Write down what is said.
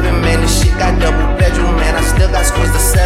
man, minutes. Shit got double bedroom, man. I still got scores to seven.